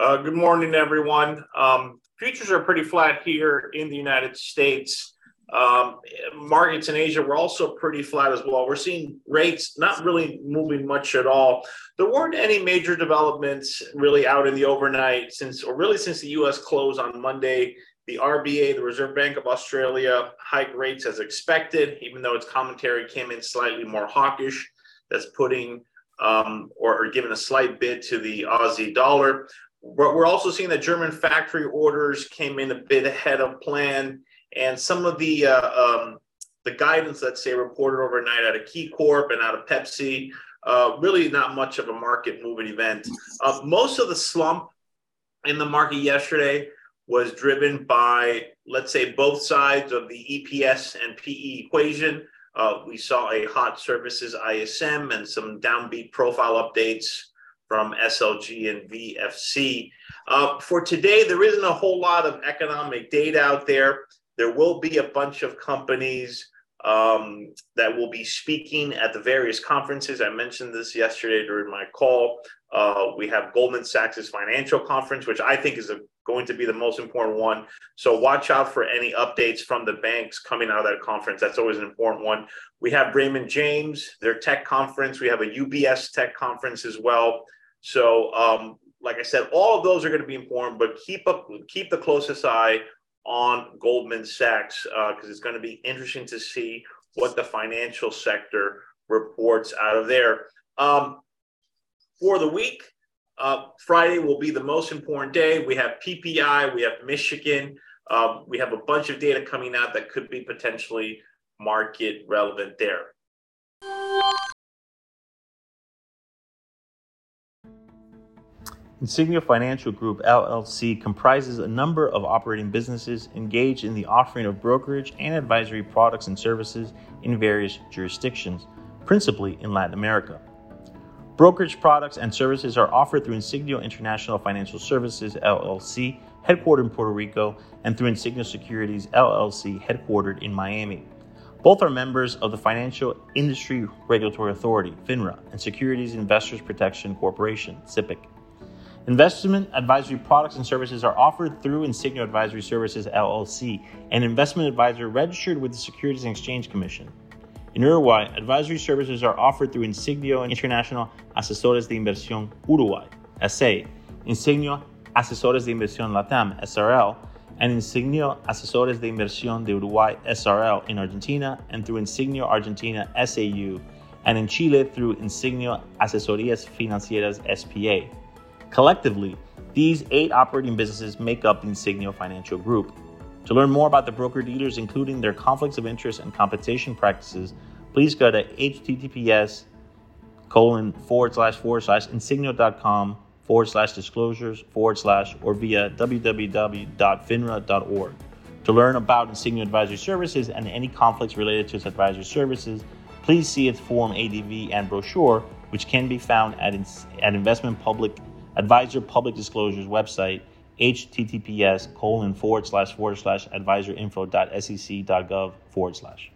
Uh, good morning, everyone. Um, futures are pretty flat here in the United States. Um, markets in Asia were also pretty flat as well. We're seeing rates not really moving much at all. There weren't any major developments really out in the overnight since, or really since the U.S. closed on Monday. The RBA, the Reserve Bank of Australia, hike rates as expected, even though its commentary came in slightly more hawkish. That's putting um, or, or giving a slight bid to the Aussie dollar. But we're also seeing that German factory orders came in a bit ahead of plan and some of the uh, um, the guidance, let's say, reported overnight out of KeyCorp and out of Pepsi, uh, really not much of a market moving event. Uh, most of the slump in the market yesterday was driven by, let's say, both sides of the EPS and PE equation. Uh, we saw a hot services ISM and some downbeat profile updates from SLG and VFC. Uh, for today, there isn't a whole lot of economic data out there. There will be a bunch of companies um, that will be speaking at the various conferences. I mentioned this yesterday during my call. Uh, we have Goldman Sachs' financial conference, which I think is a, going to be the most important one. So watch out for any updates from the banks coming out of that conference. That's always an important one. We have Raymond James, their tech conference. We have a UBS tech conference as well. So, um, like I said, all of those are going to be important, but keep up, keep the closest eye on Goldman Sachs because uh, it's going to be interesting to see what the financial sector reports out of there. Um, for the week, uh, Friday will be the most important day. We have PPI, we have Michigan, um, we have a bunch of data coming out that could be potentially market relevant there. Insigneo Financial Group LLC comprises a number of operating businesses engaged in the offering of brokerage and advisory products and services in various jurisdictions, principally in Latin America. Brokerage products and services are offered through Insigneo International Financial Services LLC, headquartered in Puerto Rico, and through Insigneo Securities LLC, headquartered in Miami. Both are members of the Financial Industry Regulatory Authority, FINRA, and Securities Investors Protection Corporation, SIPC. Investment advisory products and services are offered through Insigneo Advisory Services LLC, an investment advisor registered with the Securities and Exchange Commission. In Uruguay, advisory services are offered through Insigneo International Asesores de Inversión Uruguay, SA, Insigneo Asesores de Inversión Latam, SRL, and Insigneo Asesores de Inversión de Uruguay, SRL, in Argentina, and through Insigneo Argentina SAU, and in Chile through Insigneo Asesorías Financieras SPA. Collectively, these eight operating businesses make up the Insigneo Financial Group. To learn more about the broker dealers, including their conflicts of interest and compensation practices, please go to https colon forward slash forward slash insigneo.com forward slash disclosures forward slash or via www.finra.org. To learn about Insigneo Advisory Services and any conflicts related to its advisory services, please see its Form ADV and brochure, which can be found at, at Investment Public advisor public disclosures website https colon forward slash forward slash advisorinfo.sec.gov forward slash